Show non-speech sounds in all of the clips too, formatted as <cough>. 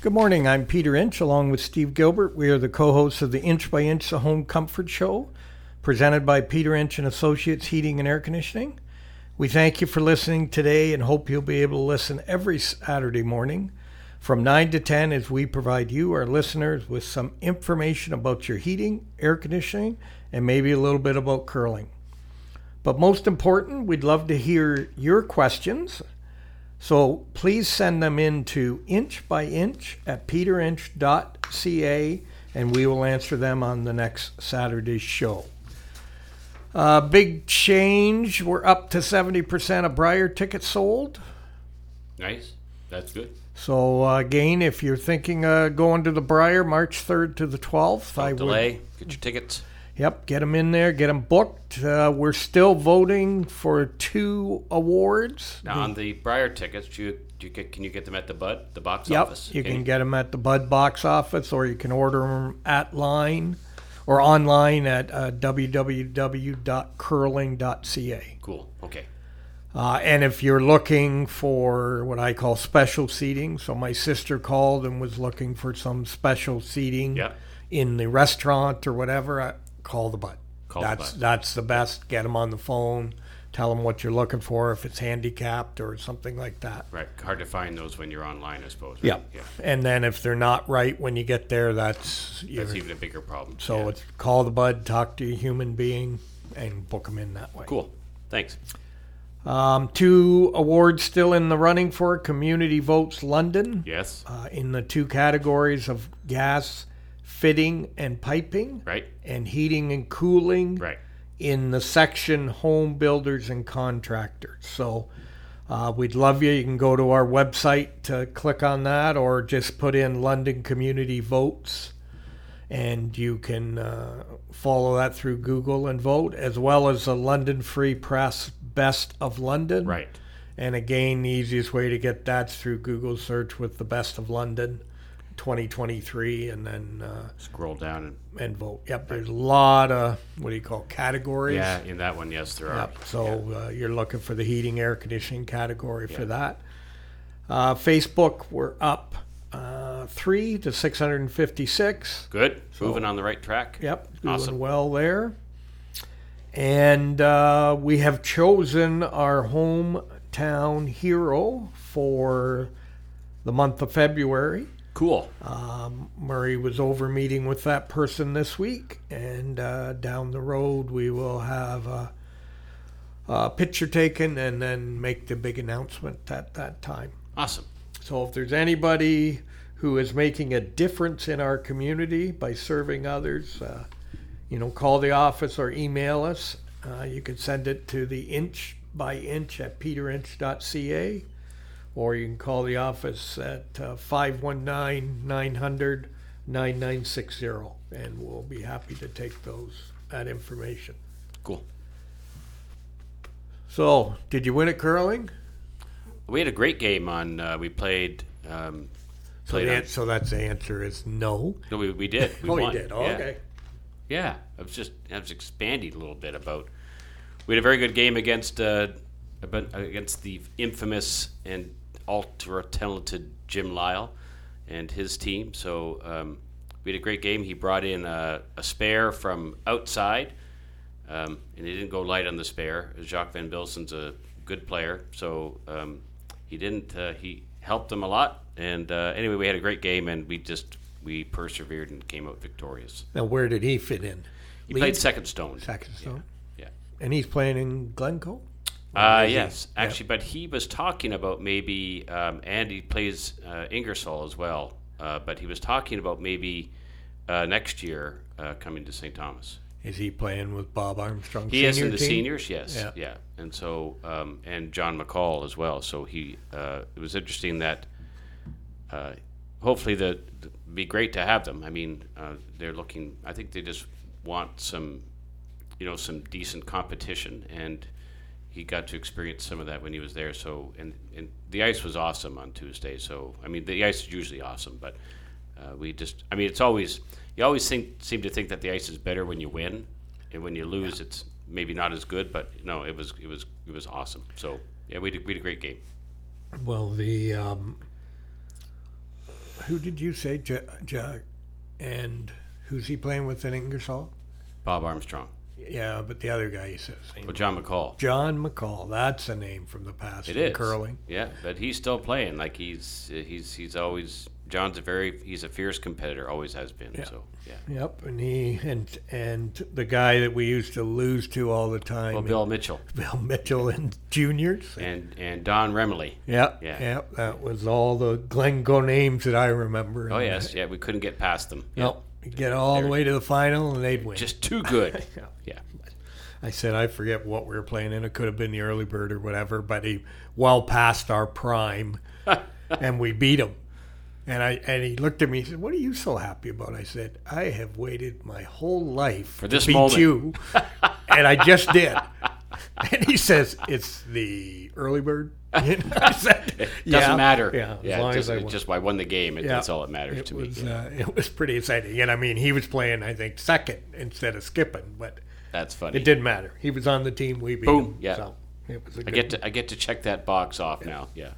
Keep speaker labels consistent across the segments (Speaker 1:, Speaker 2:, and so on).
Speaker 1: Good morning. I'm Peter Inch along with Steve Gilbert. We are the co-hosts of the Inch by Inch the Home Comfort Show, presented by Peter Inch and Associates Heating and Air Conditioning. We thank you for listening today and hope you'll be able to listen every Saturday morning from 9 to 10 as we provide you, our listeners, with some information about your heating, air conditioning, and maybe a little bit about curling. But most important, we'd love to hear your questions so please send them in to inch by inch at peterinch.ca and we will answer them on the next Saturday's show. Uh, big change. We're up to 70% of Brier tickets sold.
Speaker 2: Nice. That's good.
Speaker 1: So, uh, again, if you're thinking uh, going to the Brier March 3rd to the 12th,
Speaker 2: Don't
Speaker 1: I
Speaker 2: delay.
Speaker 1: would.
Speaker 2: Get your tickets.
Speaker 1: Yep, get them in there, get them booked. Uh, we're still voting for two awards.
Speaker 2: Now on the Brier tickets, do you, do you get, can you get them at the Bud, the box
Speaker 1: Yep,
Speaker 2: office?
Speaker 1: you
Speaker 2: Okay.
Speaker 1: can get them at the Bud box office, or you can order them at line or online at uh, www.curling.ca.
Speaker 2: Cool. Okay.
Speaker 1: Uh, and if you're looking for what I call special seating, so my sister called and was looking for some special seating
Speaker 2: Yep.
Speaker 1: in the restaurant or whatever, I, call the Bud.
Speaker 2: Call the
Speaker 1: that's that's the best. Get them on the phone. Tell them what you're looking for, if it's handicapped or something like that.
Speaker 2: Right. Hard to find those when you're online, I suppose. right?
Speaker 1: Yeah.
Speaker 2: Yeah.
Speaker 1: And then if they're not right when you get there, that's,
Speaker 2: That's even a bigger problem.
Speaker 1: so
Speaker 2: Yeah.
Speaker 1: it's call the bud, talk to a human being, and book them in that way.
Speaker 2: cool. Thanks.
Speaker 1: Um, two awards still in the running for Community Votes London
Speaker 2: Yes.
Speaker 1: uh, in the two categories of gas fitting and piping,
Speaker 2: Right.
Speaker 1: and heating and cooling
Speaker 2: Right.
Speaker 1: in the section home builders and contractors. So uh, we'd love you. You can go to our website to click on that or just put in London Community Votes and you can uh, follow that through Google and vote, as well as the London Free Press Best of London.
Speaker 2: Right.
Speaker 1: And again, the easiest way to get that's through Google search with the Best of London 2023 and then uh,
Speaker 2: Scroll down and
Speaker 1: and vote. Yep, there's a lot of what do you call categories.
Speaker 2: yeah, in that one, yes, there are.
Speaker 1: Yep. So uh, you're looking for the heating, air conditioning category for that. Uh, Facebook, we're up uh, three to 656.
Speaker 2: Good. Moving on the right track.
Speaker 1: Yep, doing
Speaker 2: Awesome.
Speaker 1: well there. And uh, we have chosen our hometown hero for the month of February.
Speaker 2: Cool.
Speaker 1: Um, Murray was over meeting with that person this week, and uh, down the road we will have a, a picture taken and then make the big announcement at that time.
Speaker 2: Awesome.
Speaker 1: So if there's anybody who is making a difference in our community by serving others, uh, you know, call the office or email us. Uh, you can send it to the inch by inch at peterinch.ca or you can call the office at uh, 519 900 9960 and we'll be happy to take those that information.
Speaker 2: Cool.
Speaker 1: So, did you win at curling?
Speaker 2: We had a great game on. Uh, we played. Um,
Speaker 1: So,
Speaker 2: played
Speaker 1: the,
Speaker 2: on,
Speaker 1: so that's the answer is no.
Speaker 2: no, we, we did. We
Speaker 1: oh,
Speaker 2: won.
Speaker 1: you did. Oh,
Speaker 2: yeah.
Speaker 1: okay.
Speaker 2: Yeah, I was just I was expanding a little bit about. We had a very good game against uh, against the infamous and ultra talented Jim Lyle and his team. So um, we had a great game. He brought in a, a spare from outside, um, and he didn't go light on the spare. Jacques Van Bilsen's a good player, so um, he didn't. Uh, he helped them a lot. And uh, anyway, we had a great game, and we just we persevered and came out victorious.
Speaker 1: Now, where did he fit in?
Speaker 2: He
Speaker 1: Lead?
Speaker 2: played second stone.
Speaker 1: Second stone.
Speaker 2: Yeah.
Speaker 1: And he's playing in Glencoe?
Speaker 2: Uh, yes, actually, but he was talking about maybe, um, and he plays uh, Ingersoll as well. Uh, but he was talking about maybe uh, next year uh, coming to St. Thomas.
Speaker 1: Is he playing with Bob Armstrong?
Speaker 2: He is in the
Speaker 1: team?
Speaker 2: seniors, yes,
Speaker 1: Yeah.
Speaker 2: yeah, and so um, and John McCall as well. So he, uh, it was interesting that uh, hopefully the, the be great to have them. I mean, uh, they're looking. I think they just want some, you know, some decent competition, and he got to experience some of that when he was there. So and and the ice was awesome on Tuesday. So I mean, the ice is usually awesome, but uh, we just. I mean, it's always you always think seem to think that the ice is better when you win, and when you lose, it's maybe not as good. But no, it was it was it was awesome. So yeah, we did we had a great game.
Speaker 1: Well, the um, who did you say? J- J- and who's he playing with in Ingersoll?
Speaker 2: Bob Armstrong.
Speaker 1: Yeah, but the other guy he says.
Speaker 2: Well, John McCall.
Speaker 1: John McCall. That's a name from the past.
Speaker 2: It
Speaker 1: in
Speaker 2: is
Speaker 1: curling.
Speaker 2: Yeah, but he's still playing. Like he's he's he's always John's a very he's a fierce competitor. Always has been.
Speaker 1: Yeah.
Speaker 2: So yeah.
Speaker 1: Yep, and he and and the guy that we used to lose to all the time.
Speaker 2: Well, Bill Mitchell <laughs>
Speaker 1: Bill Mitchell and juniors.
Speaker 2: and and Don Remley.
Speaker 1: Yeah,
Speaker 2: Yeah.
Speaker 1: yeah, That was all the Glencoe names that I remember.
Speaker 2: Oh yes, yeah. We couldn't get past them. Yeah.
Speaker 1: Nope. Get all the way to the final and they'd win.
Speaker 2: Just too good. <laughs>
Speaker 1: Yeah.
Speaker 2: yeah.
Speaker 1: I said I forget what we were playing in. It could have been the early bird or whatever, but he well past our prime, <laughs> and we beat him. And I and he looked at me. and said, "What are you so happy about?" I said, "I have waited my whole life for
Speaker 2: this
Speaker 1: to beat
Speaker 2: moment."
Speaker 1: you, <laughs> and I just did." <laughs> And he says, "It's the early bird." And <laughs> I said,
Speaker 2: Doesn't
Speaker 1: "Yeah,
Speaker 2: matter.
Speaker 1: Yeah, as
Speaker 2: yeah
Speaker 1: long
Speaker 2: just,
Speaker 1: as I won."
Speaker 2: just I won the game. It,
Speaker 1: Yeah.
Speaker 2: That's all that matters
Speaker 1: it
Speaker 2: to
Speaker 1: was,
Speaker 2: me. Yeah.
Speaker 1: uh, <laughs> it was pretty exciting. And I mean, he was playing, I think, second instead of skipping, but
Speaker 2: That's funny.
Speaker 1: it didn't matter. He was on the team. We beat
Speaker 2: Boom,
Speaker 1: him.
Speaker 2: yeah.
Speaker 1: So it was a
Speaker 2: I get to I get to check that box off now. Yeah.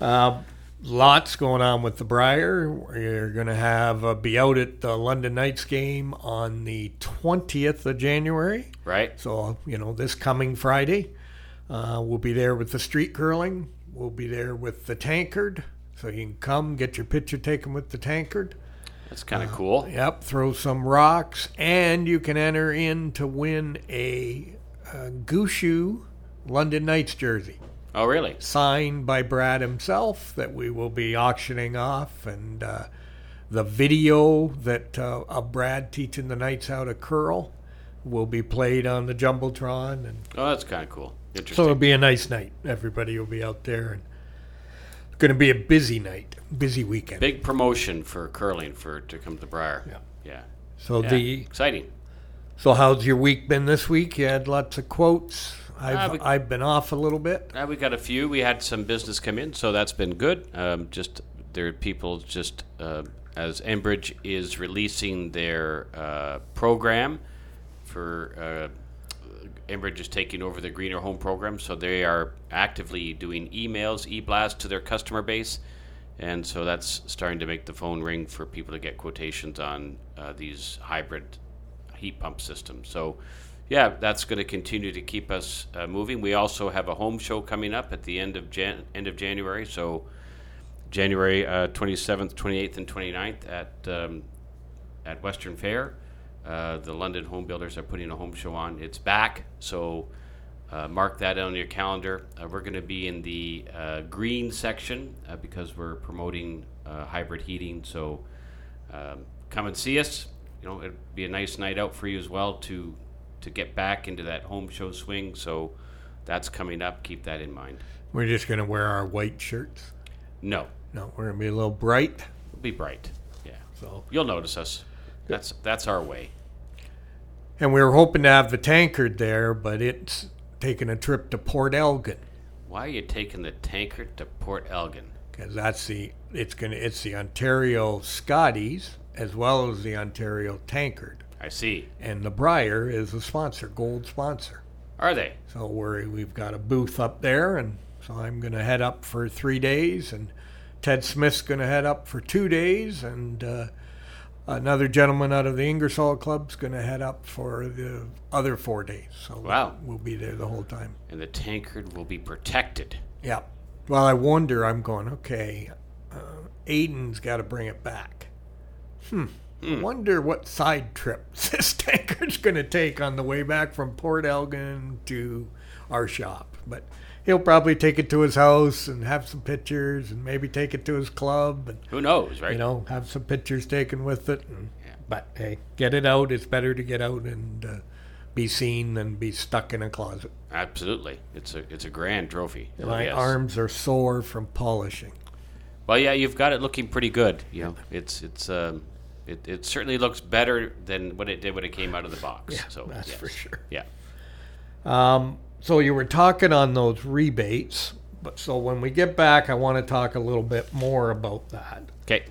Speaker 1: Uh, lots going on with the Brier. We're going to have uh, be out at the London Knights game on the 20th of January.
Speaker 2: Right.
Speaker 1: So, you know, this coming Friday. Uh, we'll be there with the street curling. We'll be there with the tankard. So you can come get your picture taken with the tankard.
Speaker 2: That's kind
Speaker 1: Uh,
Speaker 2: of cool.
Speaker 1: Yep, throw some rocks, and you can enter in to win a, a Gushue London Knights jersey
Speaker 2: Oh really?
Speaker 1: signed by Brad himself that we will be auctioning off, and uh, the video that uh, of Brad teaching the Knights how to curl will be played on the jumbotron, and
Speaker 2: Oh, that's kind of cool. Interesting.
Speaker 1: So it'll be a nice night. Everybody will be out there, and it's going to be a busy night, busy weekend.
Speaker 2: Big promotion for curling for to come to the Brier.
Speaker 1: Yeah.
Speaker 2: Yeah.
Speaker 1: so
Speaker 2: Yeah.
Speaker 1: the
Speaker 2: exciting.
Speaker 1: so how's your week been this week? You had lots of quotes. I've
Speaker 2: Uh, we-
Speaker 1: I've been off a little bit.
Speaker 2: Uh, we got a few. We had some business come in, so that's been good. Um, just there are people just uh, as Enbridge is releasing their uh, program for uh, Enbridge is taking over the Greener Home program, so they are actively doing emails, e-blasts to their customer base, and so that's starting to make the phone ring for people to get quotations on uh, these hybrid heat pump systems. So, yeah, that's going to continue to keep us uh, moving. We also have a home show coming up at the end of Jan- end of January. So, January uh, 27th, 28th, and 29th at um, at Western Fair. Uh, the London Home Builders are putting a home show on. It's back, so uh, mark that on your calendar. Uh, we're going to be in the uh, green section because we're promoting hybrid heating. So um, come and see us. You know, it'd be a nice night out for you as well to to get back into that home show swing. So that's coming up. Keep that in mind.
Speaker 1: We're just going to wear our white shirts.
Speaker 2: No,
Speaker 1: No, we're going to be a little bright.
Speaker 2: it'll be bright. Yeah,
Speaker 1: So,
Speaker 2: you'll notice us. That's that's our way.
Speaker 1: and we were hoping to have the tankard there, but it's taking a trip to Port Elgin
Speaker 2: Why are you taking the tankard to Port Elgin?
Speaker 1: because that's the it's going to it's the Ontario Scotties as well as the Ontario Tankard,
Speaker 2: I see.
Speaker 1: and the Brier is a sponsor, gold sponsor.
Speaker 2: Are they?
Speaker 1: So we're, we've got a booth up there, and so I'm going to head up for three days, and Ted Smith's going to head up for two days, and uh, another gentleman out of the Ingersoll Club's going to head up for the other four days. So
Speaker 2: Wow.
Speaker 1: we'll be there the whole time.
Speaker 2: And the tankard will be protected.
Speaker 1: Yeah. Well, I wonder. I'm going. Okay, uh, Aiden's got to bring it back. Hmm. I wonder what side trips <laughs> this tankard's going to take on the way back from Port Elgin to our shop. But he'll probably take it to his house and have some pictures, and maybe take it to his club, and
Speaker 2: Who knows, right?
Speaker 1: you know, have some pictures taken with it. And,
Speaker 2: Yeah.
Speaker 1: But hey, get it out. It's better to get out and uh, be seen than be stuck in a closet.
Speaker 2: Absolutely. It's a it's a grand trophy.
Speaker 1: My
Speaker 2: yes.
Speaker 1: arms are sore from polishing.
Speaker 2: Well, yeah, you've got it looking pretty good. You know, it's it's um, it, it certainly looks better than what it did when it came out of the box.
Speaker 1: Yeah,
Speaker 2: so
Speaker 1: that's
Speaker 2: yes.
Speaker 1: for sure.
Speaker 2: Yeah.
Speaker 1: Um, so you were talking on those rebates, but so when we get back, I want to talk a little bit more about that.
Speaker 2: Okay.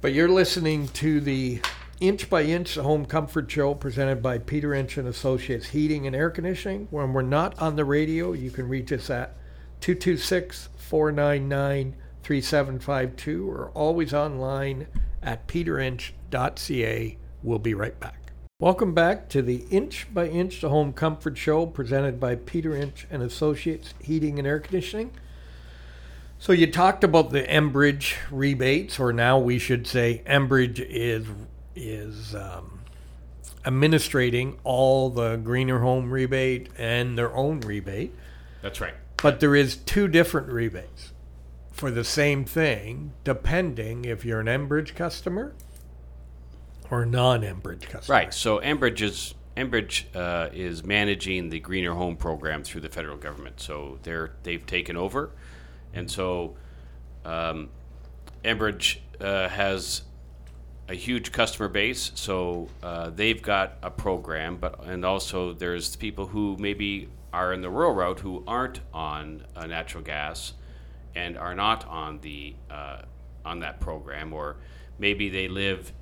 Speaker 1: But you're listening to the Inch by Inch Home Comfort Show presented by Peter Inch and Associates Heating and Air Conditioning. When we're not on the radio, you can reach us at 226 499 3752 or always online at peterinch.ca. We'll be right back. Welcome back to the Inch by Inch to Home Comfort Show presented by Peter Inch and Associates Heating and Air Conditioning. So you talked about the Enbridge rebates, or now we should say Enbridge is is um, administrating all the greener home rebate and their own rebate.
Speaker 2: That's right.
Speaker 1: But there is two different rebates for the same thing, depending if you're an Enbridge customer or non-Enbridge customer.
Speaker 2: Right. So Enbridge is Enbridge uh, is managing the Greener Home program through the federal government. So they're they've taken over, and so um, Enbridge uh, has a huge customer base. So uh, they've got a program, but and also there's people who maybe are in the rural route who aren't on uh, natural gas and are not on the uh, on that program, or maybe they live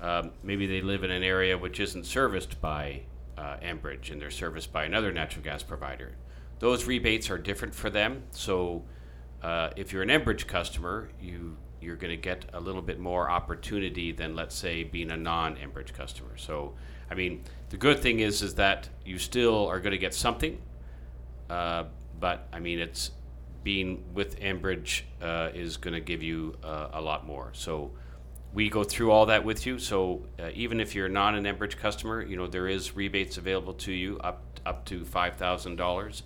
Speaker 2: um, maybe they live in an area which isn't serviced by uh, Enbridge and they're serviced by another natural gas provider. Those rebates are different for them. So uh, if you're an Enbridge customer, you you're going to get a little bit more opportunity than let's say being a non-Enbridge customer. So I mean, the good thing is is that you still are going to get something, uh, but I mean it's being with Enbridge uh, is going to give you uh, a lot more. So we go through all that with you. So uh, even if you're not an Enbridge customer, you know there is rebates available to you up up to five thousand dollars,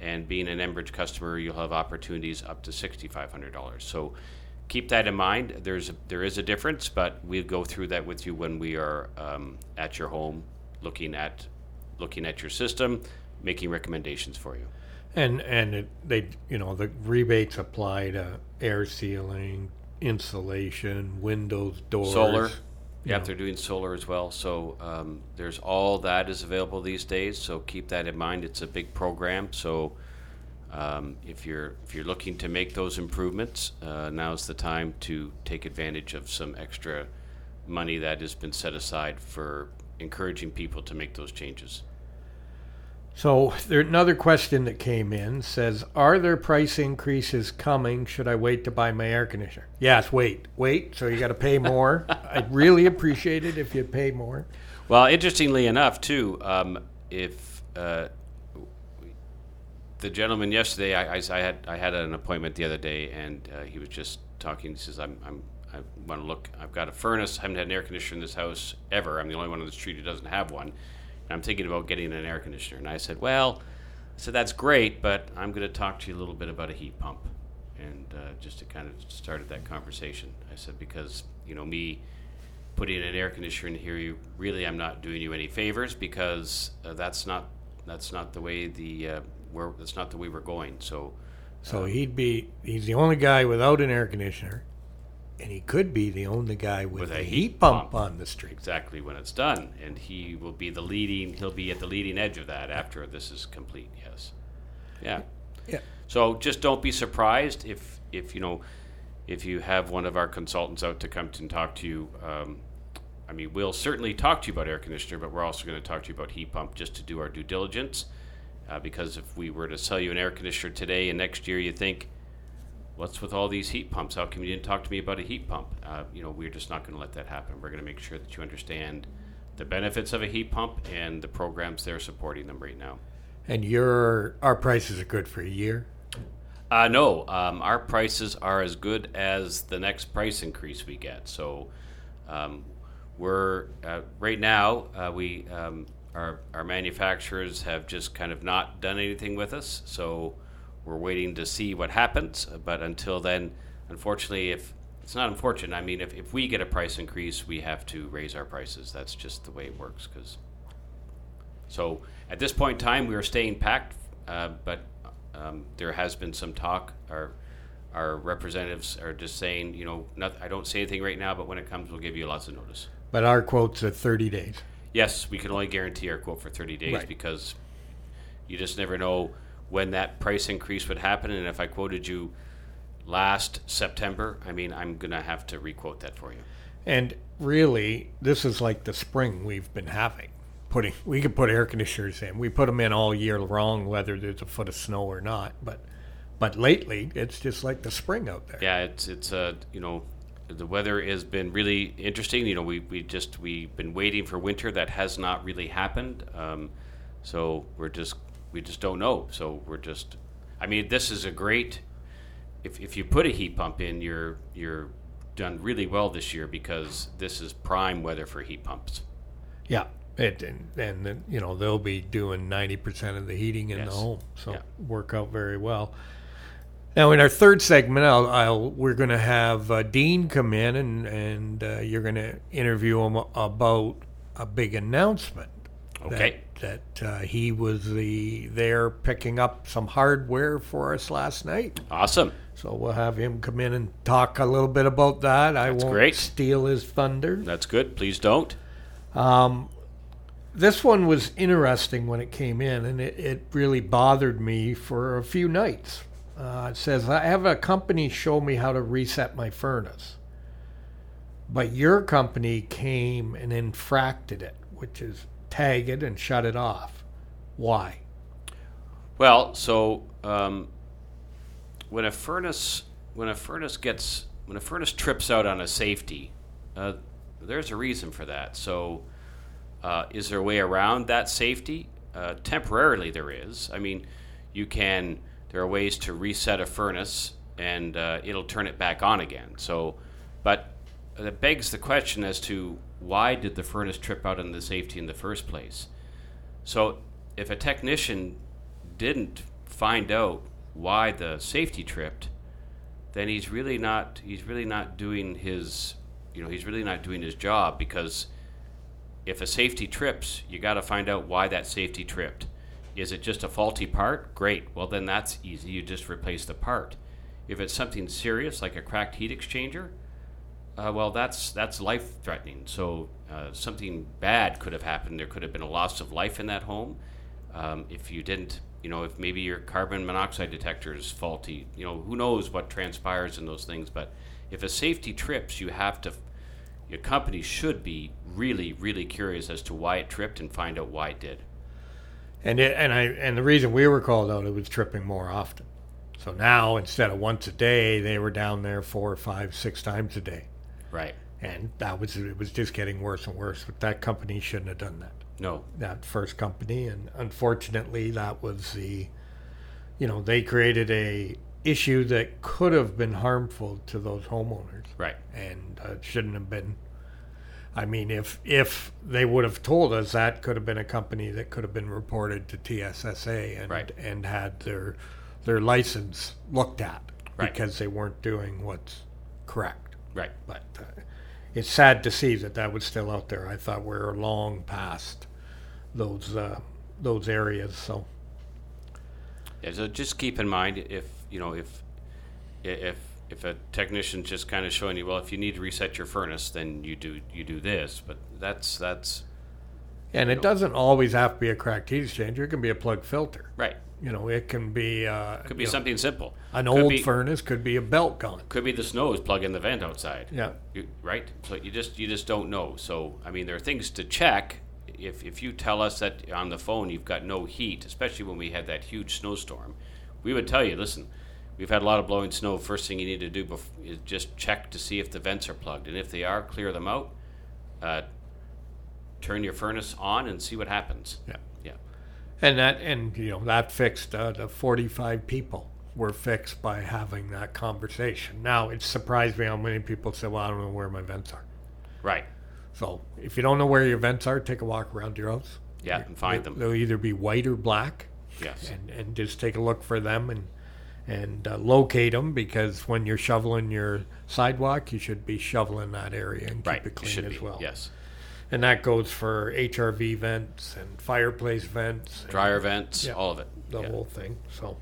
Speaker 2: and being an Enbridge customer, you'll have opportunities up to sixty five hundred dollars. So keep that in mind. There's a, there is a difference, but we'll go through that with you when we are um, at your home, looking at looking at your system, making recommendations for you.
Speaker 1: And and it, they you know the rebates apply to air sealing, insulation, windows, doors,
Speaker 2: solar. Yeah, they're doing solar as well. So um, there's all that is available these days. So keep that in mind. It's a big program. So um, if you're if you're looking to make those improvements, uh, now's the time to take advantage of some extra money that has been set aside for encouraging people to make those changes.
Speaker 1: So there another question that came in says, "Are there price increases coming? Should I wait to buy my air conditioner?" Yes, wait, wait. So you got to pay more. <laughs> I'd really appreciate it if you pay more.
Speaker 2: Well, interestingly enough, too, um, if uh, the gentleman yesterday, I, I, I had I had an appointment the other day, and uh, he was just talking. He says, "I'm, I'm I want to look. I've got a furnace. I haven't had an air conditioner in this house ever. I'm the only one on the street who doesn't have one. I'm thinking about getting an air conditioner." And I said, "Well." I said, that's great, but I'm going to talk to you a little bit about a heat pump. And uh, just to kind of started that conversation, I said, because, you know, me putting an air conditioner in here, you really, I'm not doing you any favors because uh, that's not that's not the way the uh, we're, that's not the way we're going. So,
Speaker 1: So he'd be he's the only guy without an air conditioner, and he could be the only guy with,
Speaker 2: With
Speaker 1: a
Speaker 2: a
Speaker 1: heat,
Speaker 2: heat
Speaker 1: pump,
Speaker 2: pump.
Speaker 1: on the street.
Speaker 2: exactly when it's done, and he will be the leading. He'll be at the leading edge of that after this is complete. Yes, yeah.
Speaker 1: Yeah.
Speaker 2: So just don't be surprised if if you know if you have one of our consultants out to come to and talk to you. Um, I mean, we'll certainly talk to you about air conditioner, but we're also going to talk to you about heat pump just to do our due diligence. Uh, because if we were to sell you an air conditioner today and next year you think, what's with all these heat pumps? How come you didn't talk to me about a heat pump? Uh, you know, we're just not going to let that happen. We're going to make sure that you understand the benefits of a heat pump and the programs they're supporting them right now.
Speaker 1: And your our prices are good for a year.
Speaker 2: Uh, no, um, our prices are as good as the next price increase we get. So um, we're uh, right now uh, we um, our our manufacturers have just kind of not done anything with us. So we're waiting to see what happens. But until then, unfortunately, if it's not unfortunate, I mean, if, if we get a price increase, we have to raise our prices. That's just the way it works. Because so at this point in time, we are staying packed, uh, but um, there has been some talk. Our our representatives are just saying, you know, not, I don't say anything right now, but when it comes, we'll give you lots of notice.
Speaker 1: But our quote's at 30 days.
Speaker 2: Yes, we can only guarantee our quote for 30 days
Speaker 1: Right.
Speaker 2: because you just never know when that price increase would happen. And if I quoted you last September, I mean, I'm going to have to requote that for you.
Speaker 1: And really, this is like the spring we've been having. Putting we could put air conditioners in. We put them in all year long, whether there's a foot of snow or not. But But lately, it's just like the spring out there.
Speaker 2: Yeah, it's it's uh you know the weather has been really interesting. You know, we, we just we've been waiting for winter that has not really happened. Um, so we're just we just don't know. So we're just I mean, this is a great if if you put a heat pump in, you're you're done really well this year because this is prime weather for heat pumps.
Speaker 1: Yeah. It, and, and you know they'll be doing 90% of the heating in
Speaker 2: Yes.
Speaker 1: the home so
Speaker 2: Yeah.
Speaker 1: work out very well now in our third segment I'll, I'll we're going to have uh, dean come in and and uh, you're going to interview him about a big announcement
Speaker 2: Okay.
Speaker 1: that, that uh, he was the there picking up some hardware for us last night
Speaker 2: Awesome.
Speaker 1: so we'll have him come in and talk a little bit about that i
Speaker 2: That's
Speaker 1: won't
Speaker 2: great.
Speaker 1: steal his thunder
Speaker 2: That's good. Please don't.
Speaker 1: um, this one was interesting when it came in, and it, it really bothered me for a few nights. Uh, it says, I have a company show me how to reset my furnace. But your company came and infracted it, which is tag it and shut it off. Why?
Speaker 2: Well, so um, when a furnace when a furnace gets when a furnace trips out on a safety, uh, there's a reason for that. So, uh, is there a way around that safety? Uh, temporarily, there is. I mean, you can. There are ways to reset a furnace, and uh, it'll turn it back on again. So, but that begs the question as to why did the furnace trip out on the safety in the first place? So, if a technician didn't find out why the safety tripped, then he's really not he's really not doing his you know he's really not doing his job because if a safety trips, you got to find out why that safety tripped. Is it just a faulty part? Great. Well, then that's easy. You just replace the part. If it's something serious like a cracked heat exchanger, uh, well, that's that's life threatening. So uh, something bad could have happened. There could have been a loss of life in that home. Um, if you didn't, you know, if maybe your carbon monoxide detector is faulty, you know, who knows what transpires in those things. But if a safety trips, you have to. Your company should be really, really curious as to why it tripped and find out why it did.
Speaker 1: And it, and I and the reason we were called out, it was tripping more often. So now instead of once a day, they were down there four, five, six times a day.
Speaker 2: Right.
Speaker 1: and that was it was just getting worse and worse. But that company shouldn't have done that.
Speaker 2: No.
Speaker 1: That first company, and unfortunately, that was the, you know, they created a issue that could have been harmful to those homeowners,
Speaker 2: Right.
Speaker 1: and uh, shouldn't have been. I mean, if if they would have told us, that could have been a company that could have been reported to TSSA and
Speaker 2: Right.
Speaker 1: and had their their license looked at
Speaker 2: Right.
Speaker 1: because they weren't doing what's correct
Speaker 2: Right.
Speaker 1: but uh, it's sad to see that that was still out there. I thought we were long past those uh, those areas. So
Speaker 2: Yeah, so just keep in mind if you know if if if a technician's just kind of showing you, well, if you need to reset your furnace, then you do you do this. But that's that's
Speaker 1: and it doesn't always have to be a cracked heat exchanger. It can be a plug filter.
Speaker 2: right.
Speaker 1: You know, it can be uh,
Speaker 2: Could be
Speaker 1: you know,
Speaker 2: something simple.
Speaker 1: an
Speaker 2: Could
Speaker 1: old
Speaker 2: be,
Speaker 1: furnace. Could be a belt gone.
Speaker 2: Could be the snow is plugging the vent outside.
Speaker 1: Yeah.
Speaker 2: You, right. So you just you just don't know. So I mean, there are things to check. If if you tell us that on the phone you've got no heat, especially when we had that huge snowstorm, we would tell you, listen. We've had a lot of blowing snow. First thing you need to do bef- is just check to see if the vents are plugged, and if they are, clear them out. Uh, turn your furnace on and see what happens. Yeah.
Speaker 1: And that and you know that fixed uh, the forty five people were fixed by having that conversation. Now it surprised me how many people said, "Well, I don't know where my vents are."
Speaker 2: Right.
Speaker 1: So if you don't know where your vents are, take a walk around your house.
Speaker 2: Yeah, and find them.
Speaker 1: They'll either be white or black,
Speaker 2: Yes.
Speaker 1: and, and just take a look for them and and uh, locate them because when you're shoveling your sidewalk, you should be shoveling that area and keep
Speaker 2: Right.
Speaker 1: it clean
Speaker 2: Should
Speaker 1: as
Speaker 2: be.
Speaker 1: well.
Speaker 2: Yes.
Speaker 1: And that goes for HRV vents and fireplace vents, and
Speaker 2: Dryer vents,
Speaker 1: Yeah.
Speaker 2: all of it.
Speaker 1: the
Speaker 2: Yeah.
Speaker 1: whole thing. So,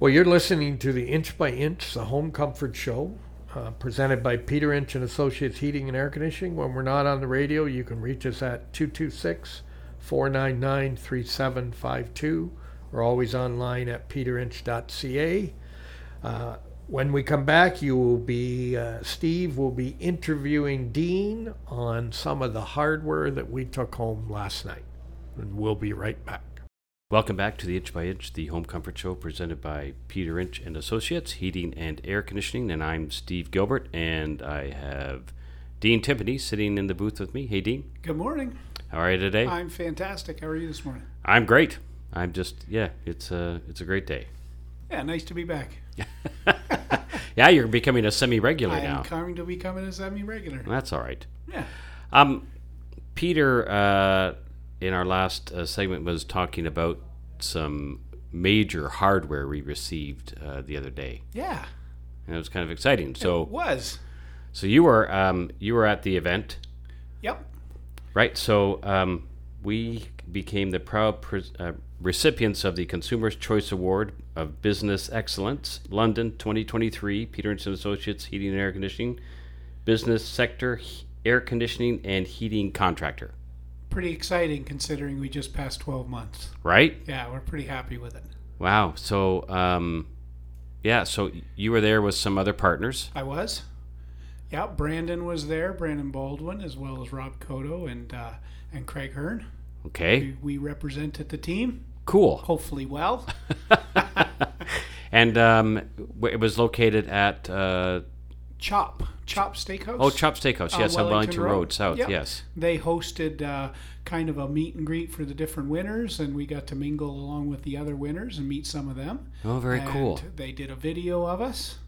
Speaker 1: well, you're listening to the Inch by Inch, the Home Comfort Show, uh, presented by Peter Inch and Associates Heating and Air Conditioning. When we're not on the radio, you can reach us at 226 499 3752. We're always online at peterinch.ca. Uh, when we come back, you will be, uh, Steve will be interviewing Dean on some of the hardware that we took home last night. And we'll be right back.
Speaker 2: Welcome back to the Inch by Inch, the Home Comfort Show, presented by Peter Inch and Associates, Heating and Air Conditioning. And I'm Steve Gilbert, and I have Dean Timpany sitting in the booth with me. Hey, Dean.
Speaker 3: Good morning.
Speaker 2: How are you today?
Speaker 3: I'm fantastic. How are you this morning?
Speaker 2: I'm great. I'm just yeah. It's a it's a great day.
Speaker 3: Yeah, nice to be back. <laughs>
Speaker 2: yeah, you're becoming a semi-regular
Speaker 3: I
Speaker 2: now.
Speaker 3: am coming to becoming a semi-regular.
Speaker 2: That's all right.
Speaker 3: Yeah.
Speaker 2: Um, Peter, uh, in our last uh, segment, was talking about some major hardware we received uh, the other day,
Speaker 3: Yeah.
Speaker 2: and it was kind of exciting.
Speaker 3: it
Speaker 2: So,
Speaker 3: was.
Speaker 2: so you were um, you were at the event,
Speaker 3: Yep.
Speaker 2: right? So um, we became the proud pre- uh, recipients of the Consumers' Choice Award of Business Excellence, London 2023. Peter and Associates Heating and Air Conditioning, Business Sector Air Conditioning and Heating Contractor.
Speaker 3: Pretty exciting considering we just passed 12 months.
Speaker 2: Right?
Speaker 3: Yeah, we're pretty happy with it.
Speaker 2: Wow. So, um, yeah. So you were there with some other partners.
Speaker 3: I was. Yeah, Brandon was there, Brandon Baldwin, as well as Rob Cotto and uh, and Craig Hearn.
Speaker 2: Okay.
Speaker 3: We, we represented the team,
Speaker 2: Cool.
Speaker 3: hopefully well. <laughs>
Speaker 2: And um, it was located at uh,
Speaker 3: Chop, Chop Steakhouse.
Speaker 2: oh Chop Steakhouse.
Speaker 3: on
Speaker 2: Yes, on Wellington Road, South.
Speaker 3: Yep.
Speaker 2: Yes.
Speaker 3: They hosted uh, kind of a meet and greet for the different winners, and we got to mingle along with the other winners and meet some of them.
Speaker 2: Oh, very
Speaker 3: And
Speaker 2: cool.
Speaker 3: They did a video of us,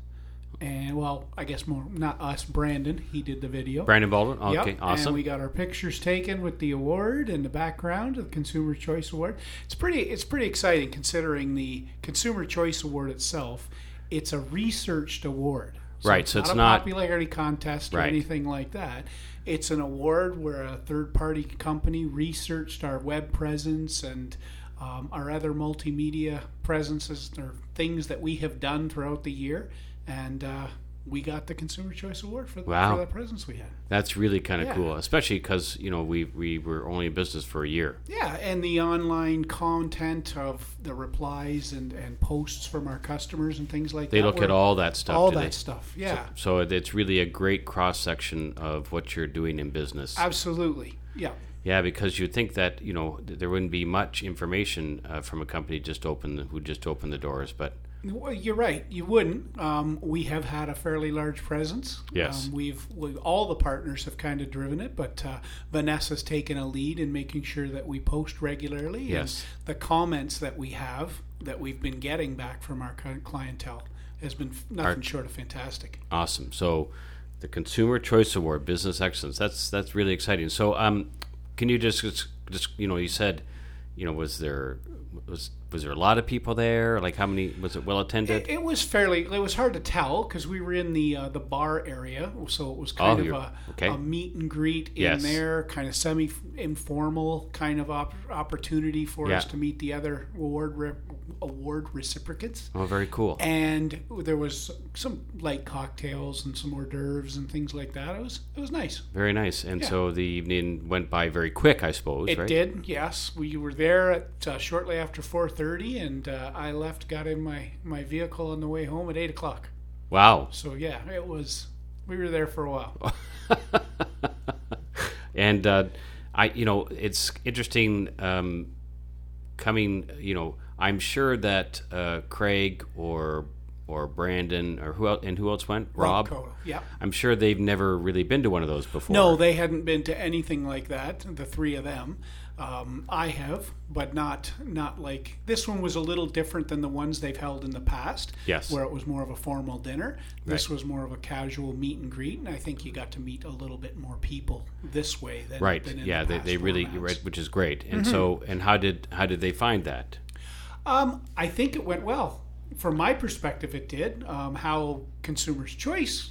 Speaker 3: and well, I guess more not us. Brandon, he did the video.
Speaker 2: Brandon Baldwin.
Speaker 3: Yep,
Speaker 2: Okay. Awesome.
Speaker 3: And we got our pictures taken with the award in the background, the Consumer Choice Award. It's pretty. It's pretty exciting considering the Consumer Choice Award itself. It's a researched award.
Speaker 2: Right, so it's
Speaker 3: a
Speaker 2: not- a
Speaker 3: popularity contest or
Speaker 2: Right.
Speaker 3: anything like that. It's an award where a third-party company researched our web presence and um, our other multimedia presences or things that we have done throughout the year, and uh, we got the Consumer Choice Award for,
Speaker 2: Wow.
Speaker 3: for the presence we had.
Speaker 2: That's really kind of
Speaker 3: Yeah.
Speaker 2: cool, especially because you know we we were only in business for a year.
Speaker 3: Yeah, and the online content of the replies and, and posts from our customers and things like
Speaker 2: They
Speaker 3: that.
Speaker 2: They look at all that stuff.
Speaker 3: all that
Speaker 2: they?
Speaker 3: stuff. Yeah,
Speaker 2: So it's really a great cross section of what you're doing in business.
Speaker 3: absolutely. Yeah,
Speaker 2: Yeah, because you'd think that you know there wouldn't be much information uh, from a company just open who just opened the doors, but
Speaker 3: well, you're right. You wouldn't. Um, we have had a fairly large presence.
Speaker 2: Yes.
Speaker 3: um, we've we, all the partners have kind of driven it, but uh, Vanessa's taken a lead in making sure that we post regularly. and
Speaker 2: Yes.
Speaker 3: the comments that we have that we've been getting back from our clientele has been nothing short of fantastic.
Speaker 2: awesome. So the Consumer Choice Award, Business Excellence. That's that's really exciting. So um, can you just, just you know you said you know was there was was there a lot of people there? Like how many was it well attended?
Speaker 3: It, it was fairly. It was hard to tell because we were in the uh, the bar area, so it was kind
Speaker 2: Oh,
Speaker 3: of a,
Speaker 2: okay.
Speaker 3: a meet and greet in
Speaker 2: Yes.
Speaker 3: there, kind of semi informal kind of op- opportunity for us to meet the other award re- award recipients.
Speaker 2: oh, very cool.
Speaker 3: And there was some light cocktails and some hors d'oeuvres and things like that. It was it was nice.
Speaker 2: Very nice. And
Speaker 3: Yeah.
Speaker 2: so the evening went by very quick, I suppose.
Speaker 3: It
Speaker 2: right?
Speaker 3: did, yes. We were there at uh, shortly after four thirty, and uh, I left, got in my my vehicle on the way home at eight o'clock.
Speaker 2: Wow.
Speaker 3: So yeah, it was. We were there for a while. <laughs>
Speaker 2: and uh, I, you know, it's interesting um, coming. You know, I'm sure that uh, Craig or or Brandon or who else and who else went? Rob.
Speaker 3: Cotto, Yeah.
Speaker 2: I'm sure they've never really been to one of those before.
Speaker 3: No, they hadn't been to anything like that. The three of them. Um, I have, but not not like this one was a little different than the ones they've held in the past.
Speaker 2: Yes.
Speaker 3: Where it was more of a formal dinner. This
Speaker 2: Right.
Speaker 3: was more of a casual meet and greet, and I think you got to meet a little bit more people this way than
Speaker 2: right.
Speaker 3: Than in
Speaker 2: Yeah,
Speaker 3: the
Speaker 2: they, they really right, which is great. And
Speaker 3: Mm-hmm.
Speaker 2: so, and how did how did they find that?
Speaker 3: Um, I think it went well. From my perspective, it did. Um, how Consumers' Choice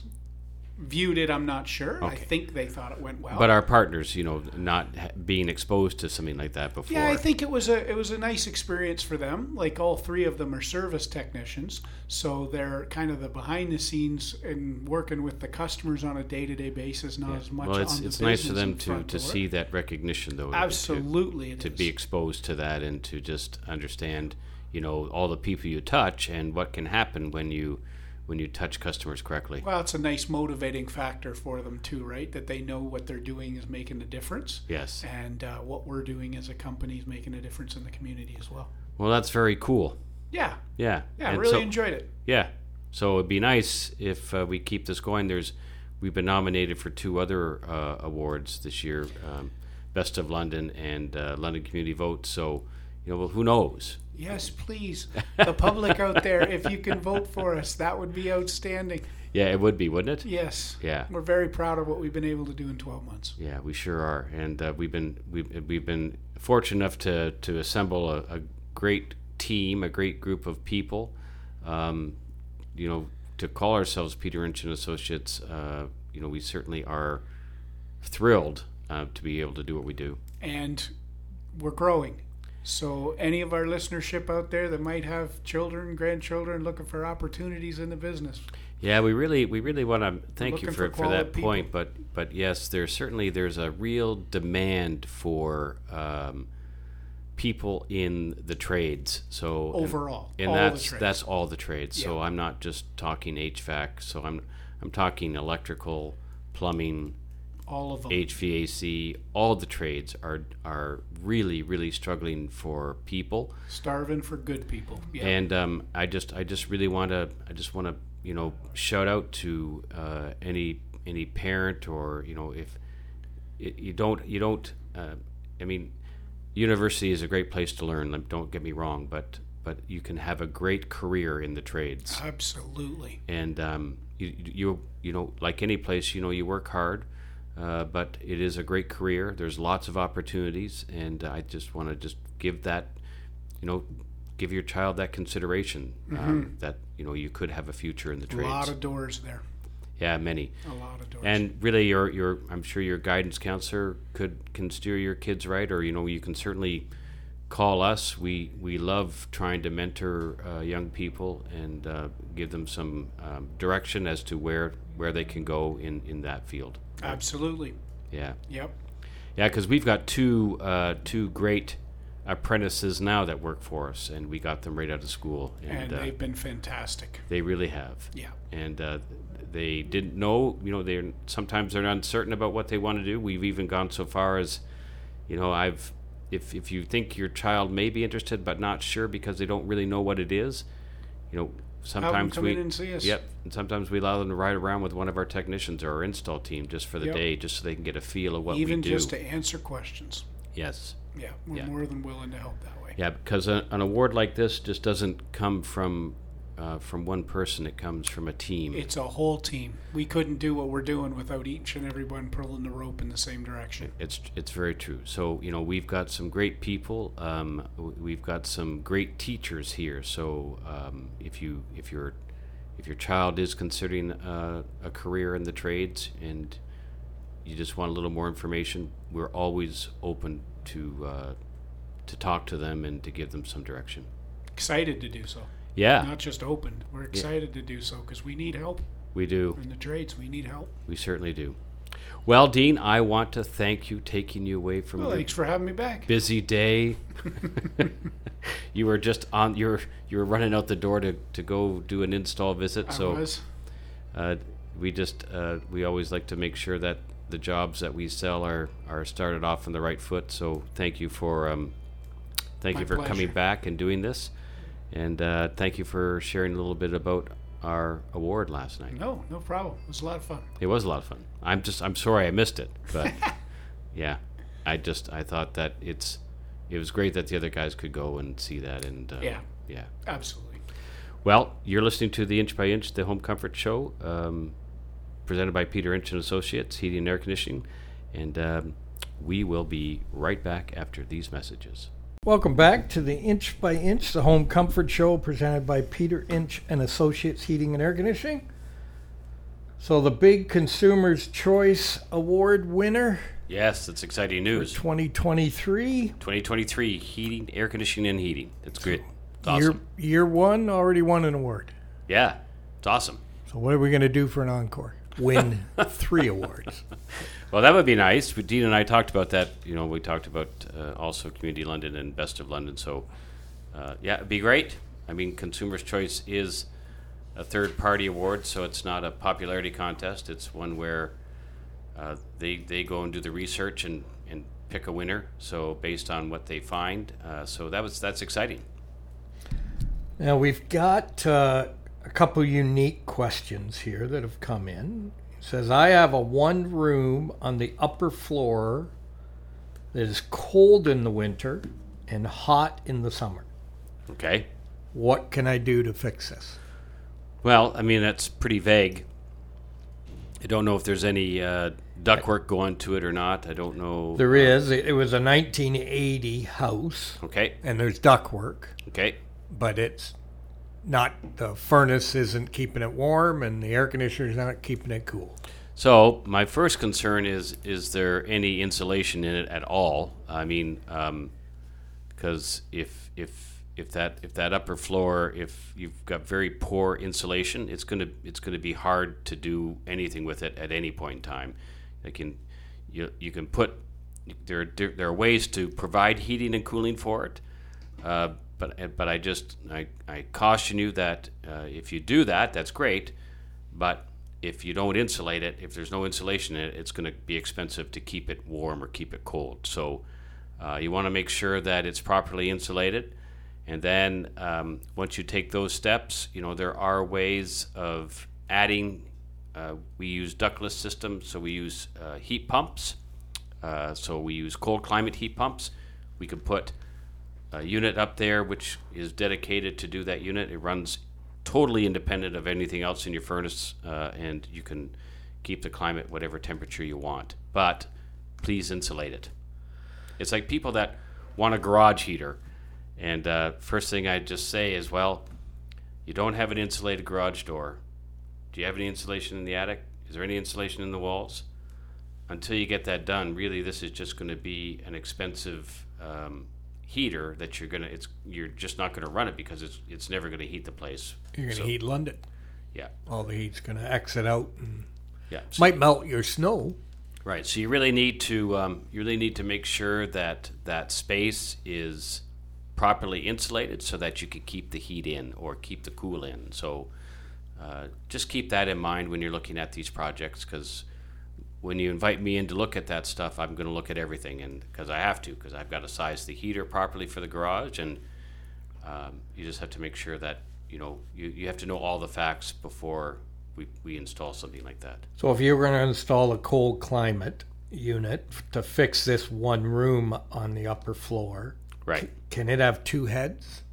Speaker 3: viewed it, I'm not sure. I think they thought it went well.
Speaker 2: But our partners, you know, not being exposed to something like that before.
Speaker 3: yeah, I think it was a it was a nice experience for them. Like all three of them are service technicians, so they're kind of the behind the scenes and working with the customers on a day to day basis, not as much.
Speaker 2: well, it's
Speaker 3: on the
Speaker 2: it's nice for them to to see that recognition, though. to-
Speaker 3: Absolutely,
Speaker 2: to
Speaker 3: is.
Speaker 2: be exposed to that and to just understand you know all the people you touch and what can happen when you when you touch customers correctly
Speaker 3: Well, it's a nice motivating factor for them too, right? That they know what they're doing is making a difference.
Speaker 2: yes
Speaker 3: and uh, what we're doing as a company is making a difference in the community as well.
Speaker 2: Well, that's very cool.
Speaker 3: Yeah,
Speaker 2: Yeah.
Speaker 3: yeah, I
Speaker 2: And
Speaker 3: really
Speaker 2: so-
Speaker 3: enjoyed it.
Speaker 2: Yeah. So it'd be nice if uh, we keep this going. There's we've been nominated for two other uh, awards this year, um, Best of London and uh, London Community Vote. So you know, well, who knows?
Speaker 3: Yes, please, the public out there, if you can vote for us, that would be outstanding.
Speaker 2: Yeah, it would be, wouldn't it?
Speaker 3: Yes,
Speaker 2: Yeah.
Speaker 3: we're very proud of what we've been able to do in 12 months.
Speaker 2: Yeah, we sure are, and uh, we've been we've we've been fortunate enough to to assemble a, a great team, a great group of people. Um, you know, to call ourselves Peter Inch and Associates, uh, you know, we certainly are thrilled uh, to be able to do what we do.
Speaker 3: and we're growing. So, any of our listenership out there that might have children, grandchildren looking for opportunities in the business,
Speaker 2: Yeah, we really we really want to thank you for
Speaker 3: for
Speaker 2: for, that
Speaker 3: quality
Speaker 2: point, but but yes, there's certainly there's a real demand for um, people in the trades. So
Speaker 3: overall,
Speaker 2: and
Speaker 3: all
Speaker 2: that's that's all the trades. So I'm not just talking HVAC. So I'm I'm talking electrical, plumbing,
Speaker 3: all of them.
Speaker 2: HVAC. All the trades are are really really struggling for people.
Speaker 3: Starving for good people. Yeah.
Speaker 2: And um, I just I just really want to I just want to you know shout out to uh, any any parent or you know if you don't you don't uh, I mean university is a great place to learn don't get me wrong but but you can have a great career in the trades
Speaker 3: Absolutely.
Speaker 2: and um, you, you you know like any place you know you work hard uh, but it is a great career there's lots of opportunities and I just want to just give that you know give your child that consideration um, that you know you could have a future in the trades.
Speaker 3: A lot of doors there.
Speaker 2: yeah many
Speaker 3: A lot of doors.
Speaker 2: and really your your I'm sure your guidance counselor could can steer your kids right or you know you can certainly call us we we love trying to mentor uh, young people and uh, give them some um, direction as to where where they can go in in that field
Speaker 3: Absolutely.
Speaker 2: yeah
Speaker 3: Yep.
Speaker 2: yeah because we've got two uh, two great apprentices now that work for us and we got them right out of school
Speaker 3: And
Speaker 2: and, uh,
Speaker 3: they've been fantastic.
Speaker 2: they really have
Speaker 3: Yeah.
Speaker 2: and uh, they didn't know. You know, they're sometimes they're uncertain about what they want to do. We've even gone so far as, you know, I've if if you think your child may be interested but not sure because they don't really know what it is, you know, sometimes we
Speaker 3: in and see us.
Speaker 2: Yep, and sometimes we allow them to ride around with one of our technicians or our install team just for the
Speaker 3: Yep.
Speaker 2: day, just so they can get a feel of what
Speaker 3: Even
Speaker 2: we do.
Speaker 3: Even just to answer questions.
Speaker 2: yes.
Speaker 3: Yeah. We're
Speaker 2: Yeah.
Speaker 3: more than willing to help that way.
Speaker 2: Yeah, because a, an award like this just doesn't come from uh, from one person. It comes from a team.
Speaker 3: It's a whole team. We couldn't do what we're doing without each and everyone pulling the rope in the same direction.
Speaker 2: It's it's very true. So you know we've got some great people. Um, we've got some great teachers here. So um, if you if your if your child is considering uh, a career in the trades and you just want a little more information, we're always open to uh, to talk to them and to give them some direction.
Speaker 3: Excited to do so.
Speaker 2: Yeah,
Speaker 3: Not just open. We're excited to do so because we need help
Speaker 2: we do.
Speaker 3: in the trades. We need help.
Speaker 2: We certainly do. Well, Dean, I want to thank you taking you away from
Speaker 3: Well, thanks for having me back.
Speaker 2: busy day. <laughs> you were just on. You were you were running out the door to, to go do an install visit.
Speaker 3: I
Speaker 2: so uh, we just uh, we always like to make sure that the jobs that we sell are are started off on the right foot. So thank you for um, thank
Speaker 3: My
Speaker 2: you for
Speaker 3: pleasure.
Speaker 2: coming back and doing this, and uh, thank you for sharing a little bit about our award last night.
Speaker 3: No, no problem. It was a lot of fun.
Speaker 2: It was a lot of fun. I'm just I'm sorry I missed it, but <laughs> yeah, I just I thought that it's it was great that the other guys could go and see that and uh,
Speaker 3: Yeah.
Speaker 2: yeah.
Speaker 3: Absolutely.
Speaker 2: Well, you're listening to the Inch by Inch, the Home Comfort Show, um, presented by Peter Inch and Associates, Heating and Air Conditioning, and um, we will be right back after these messages.
Speaker 1: Welcome back to the Inch by Inch, the home comfort show presented by Peter Inch and Associates Heating and Air Conditioning. So the big Consumers Choice Award winner
Speaker 2: Yes, that's exciting
Speaker 1: for
Speaker 2: news.
Speaker 1: 2023,
Speaker 2: 2023 heating, air conditioning, and heating. That's great. It's
Speaker 1: year year one already won an award.
Speaker 2: Yeah, it's awesome.
Speaker 1: So what are we going to do for an encore? Win <laughs> three awards.
Speaker 2: Well, that would be nice. Dean and I talked about that. You know, we talked about uh, also Community London and Best of London. So, uh, yeah, it'd be great. I mean, Consumers' Choice is a third-party award, so it's not a popularity contest. It's one where uh, they they go and do the research and, and pick a winner. So based on what they find, uh, so that was that's exciting.
Speaker 1: Now we've got uh, a couple unique questions here that have come in. Says I have a one room on the upper floor that is cold in the winter and hot in the summer.
Speaker 2: Okay.
Speaker 1: What can I do to fix this?
Speaker 2: Well, I mean that's pretty vague. I don't know if there's any uh, ductwork going to it or not. I don't know.
Speaker 1: There is. It, it was a 1980 house,
Speaker 2: Okay.
Speaker 1: and there's ductwork,
Speaker 2: Okay.
Speaker 1: but it's not. The furnace isn't keeping it warm, and the air conditioner is not keeping it cool.
Speaker 2: So my first concern is: is there any insulation in it at all? I mean, because if if if that if that upper floor, if you've got very poor insulation, it's gonna it's gonna be hard to do anything with it at any point in time. They can you you can put there there are ways to provide heating and cooling for it. Uh, but but I just I, I caution you that uh, if you do that, that's great. But if you don't insulate it, if there's no insulation in it, it's going to be expensive to keep it warm or keep it cold. So uh, you want to make sure that it's properly insulated. And then um, once you take those steps, you know there are ways of adding. Uh, we use ductless systems, so we use uh, heat pumps. Uh, so we use cold climate heat pumps. We can put a unit up there which is dedicated to do that unit. It runs totally independent of anything else in your furnace, uh, and you can keep the climate whatever temperature you want. But please insulate it. It's like people that want a garage heater, and uh, first thing I just say is, well, you don't have an insulated garage door. Do you have any insulation in the attic? Is there any insulation in the walls? Until you get that done, really, this is just going to be an expensive um, heater that you're gonna. It's you're just not going to run it because it's it's never going to heat the place.
Speaker 1: You're going to
Speaker 2: So,
Speaker 1: heat London.
Speaker 2: Yeah,
Speaker 1: All the heat's going to exit out and
Speaker 2: yeah. So-
Speaker 1: might melt your snow.
Speaker 2: Right. So you really need to um, you really need to make sure that that space is properly insulated so that you can keep the heat in or keep the cool in. So uh, just keep that in mind when you're looking at these projects because when you invite me in to look at that stuff, I'm going to look at everything and because I have to because I've got to size the heater properly for the garage and um, you just have to make sure that you know you, you have to know all the facts before we, we install something like that.
Speaker 1: So if you were going to install a cold climate unit to fix this one room on the upper floor,
Speaker 2: Right.
Speaker 1: can it have two heads?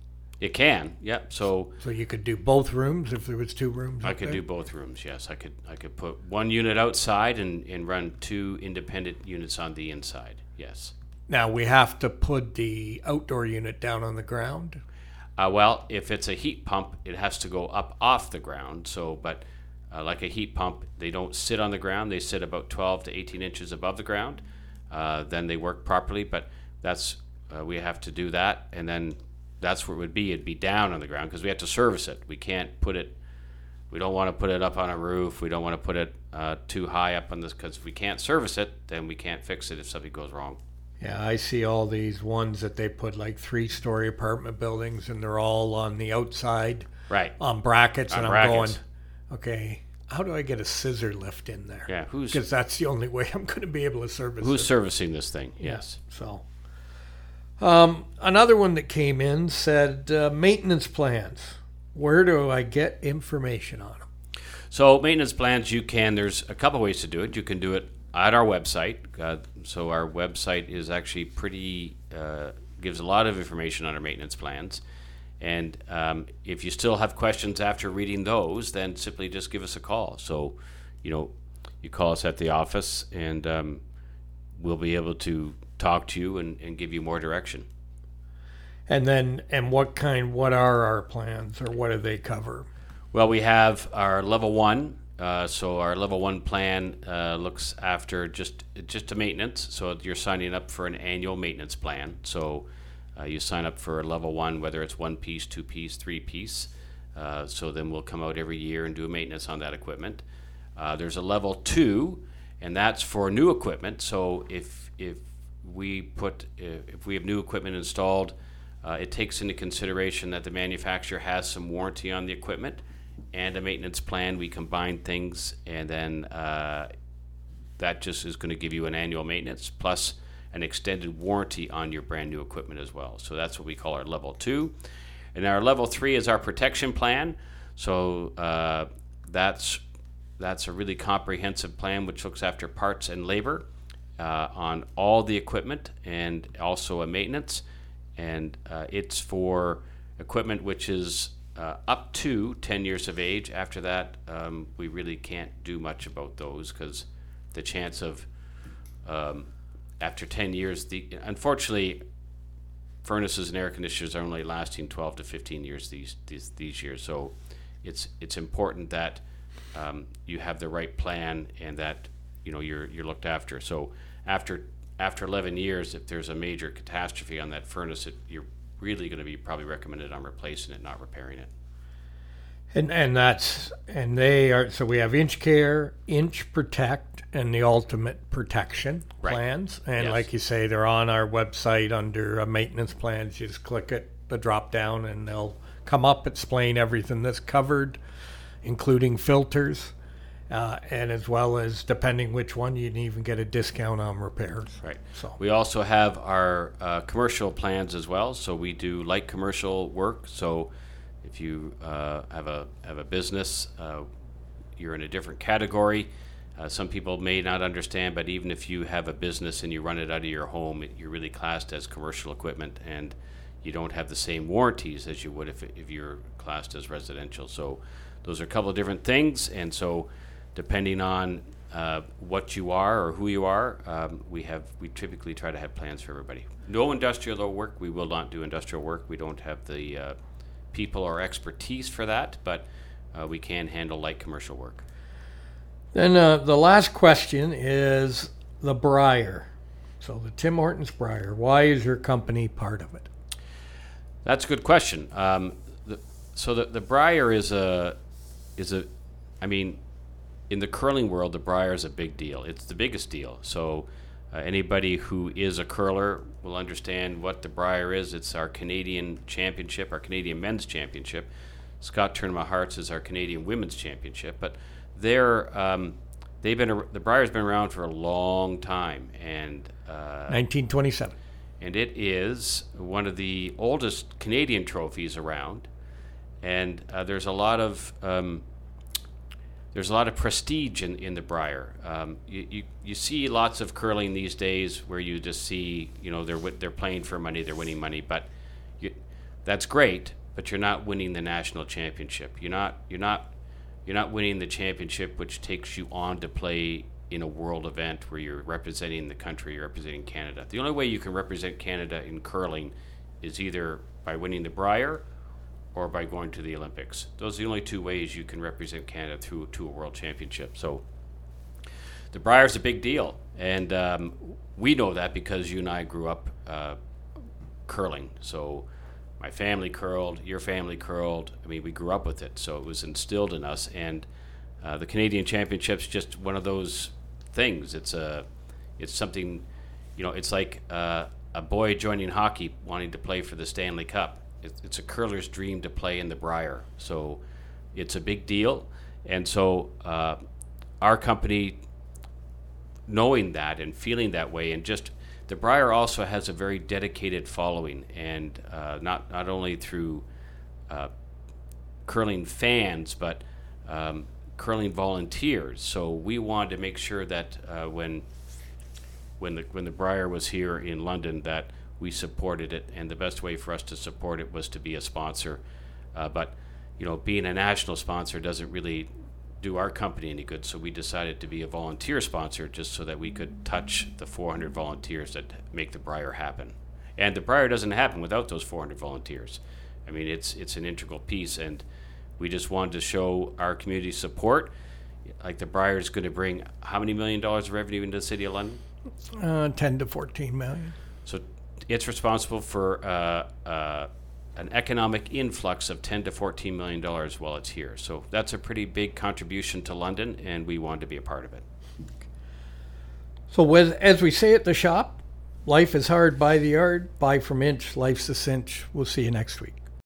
Speaker 2: It can, yep. So
Speaker 1: So you could do both rooms if there was two rooms.
Speaker 2: I
Speaker 1: up
Speaker 2: could
Speaker 1: there?
Speaker 2: do both rooms. Yes, I could. I could put one unit outside and, and run two independent units on the inside. Yes.
Speaker 1: Now we have to put the outdoor unit down on the ground.
Speaker 2: Uh, well, if it's a heat pump, it has to go up off the ground. So, but uh, like a heat pump, they don't sit on the ground. They sit about 12 to 18 inches above the ground. Uh, then they work properly. But that's uh, we have to do that, and then that's where it would be. It'd be down on the ground because we have to service it. We can't put it. We don't want to put it up on a roof. We don't want to put it uh, too high up on this because if we can't service it, then we can't fix it if something goes wrong.
Speaker 1: Yeah, I see all these ones that they put like three-story apartment buildings, and they're all on the outside
Speaker 2: Right.
Speaker 1: on brackets,
Speaker 2: On
Speaker 1: and I'm
Speaker 2: brackets.
Speaker 1: going, okay, how do I get a scissor lift in there?
Speaker 2: Yeah. Who's
Speaker 1: because that's the only <laughs> way I'm going to be able to service
Speaker 2: who's
Speaker 1: it.
Speaker 2: servicing this thing? Yes.
Speaker 1: So, um, another one that came in said uh, maintenance plans. Where do I get information on them?
Speaker 2: So maintenance plans, you can. There's a couple ways to do it. You can do it at our website. Uh, so our website is actually pretty uh, gives a lot of information on our maintenance plans. And um, if you still have questions after reading those, then simply just give us a call. So, you know, you call us at the office, and um, we'll be able to talk to you and, and give you more direction.
Speaker 1: And then, and what kind? What are our plans, or what do they cover?
Speaker 2: Well, we have our level one. Uh, so our level one plan uh, looks after just just a maintenance. So you're signing up for an annual maintenance plan. So uh, you sign up for a level one, whether it's one piece, two piece, three piece. Uh, so then we'll come out every year and do a maintenance on that equipment. Uh, there's a level two, and that's for new equipment. So if if we put if we have new equipment installed, uh, it takes into consideration that the manufacturer has some warranty on the equipment and a maintenance plan. We combine things, and then uh, that just is going to give you an annual maintenance plus an extended warranty on your brand new equipment as well. So that's what we call our level two. And our level three is our protection plan. So uh, that's that's a really comprehensive plan which looks after parts and labor uh, on all the equipment and also a maintenance. And uh, it's for equipment which is uh, up to 10 years of age. After that, um, we really can't do much about those because the chance of um, after 10 years, the unfortunately, furnaces and air conditioners are only lasting 12 to 15 years these these, these years. So it's it's important that um, you have the right plan and that you know you're you're looked after. So after after 11 years, if there's a major catastrophe on that furnace, it, you're really going to be probably recommended on replacing it, not repairing it.
Speaker 1: And and that's and they are so we have Inch Care, Inch Protect, and the Ultimate Protection
Speaker 2: Right.
Speaker 1: plans. And
Speaker 2: Yes.
Speaker 1: like you say, they're on our website under maintenance plans. You just click it, the drop down, and they'll come up, explain everything that's covered, including filters, uh, and as well as depending which one, you can even get a discount on repairs.
Speaker 2: Right.
Speaker 1: So
Speaker 2: We also have our uh, commercial plans as well. So we do light commercial work. So if you uh, have a have a business, uh, you're in a different category. Uh, some people may not understand, but even if you have a business and you run it out of your home, you're really classed as commercial equipment, and you don't have the same warranties as you would if, if you're classed as residential. So those are a couple of different things, and so depending on uh, what you are or who you are, um, we have we typically try to have plans for everybody. No industrial work. We will not do industrial work. We don't have the uh, people or expertise for that, but uh, we can handle light commercial work.
Speaker 1: Then uh, the last question is the Brier. So the Tim Hortons Brier. Why is your company part of it?
Speaker 2: That's a good question. Um, the, so the the Brier is a is a, I mean, in the curling world, the Brier is a big deal. It's the biggest deal. So uh, anybody who is a curler will understand what the Brier is. It's our Canadian championship, our Canadian men's championship. Scott Tournament Hearts is our Canadian women's championship, but they're um, they've been the Brier's been around for a long time, and uh,
Speaker 1: 1927.
Speaker 2: and it is one of the oldest Canadian trophies around. And uh, there's a lot of um, there's a lot of prestige in, in the Brier. Um, you, you you see lots of curling these days where you just see you know they're they're playing for money, they're winning money, but you, that's great. But you're not winning the national championship. You're not you're not you're not winning the championship, which takes you on to play in a world event where you're representing the country, you're representing Canada. The only way you can represent Canada in curling is either by winning the Brier or by going to the Olympics. Those are the only two ways you can represent Canada through to a world championship. So the Brier's a big deal, and um, we know that because you and I grew up uh, curling. So my family curled, your family curled. I mean, we grew up with it, so it was instilled in us. And uh, the Canadian Championship's just one of those things. It's a, it's something, you know, it's like uh, a boy joining hockey wanting to play for the Stanley Cup. It's, it's a curler's dream to play in the Brier. So it's a big deal. And so uh, our company knowing that and feeling that way and just the Brier also has a very dedicated following and uh, not not only through uh, curling fans but um, curling volunteers so we wanted to make sure that uh, when when the when the Brier was here in London that we supported it and the best way for us to support it was to be a sponsor. Uh, but you know being a national sponsor doesn't really do our company any good so we decided to be a volunteer sponsor just so that we could touch the 400 volunteers that make the Brier happen. And the Brier doesn't happen without those 400 volunteers. I mean it's it's an integral piece and we just wanted to show our community support. Like the Brier is going to bring how many million dollars of revenue into the city of London?
Speaker 1: Uh, 10 to 14 million.
Speaker 2: so it's responsible for uh, uh, an economic influx of 10 to 14 million dollars while it's here. So that's a pretty big contribution to London, and we wanted to be a part of it.
Speaker 1: So, as we say at the shop, life is hard by the yard, buy from inch, life's a cinch. We'll see you next week.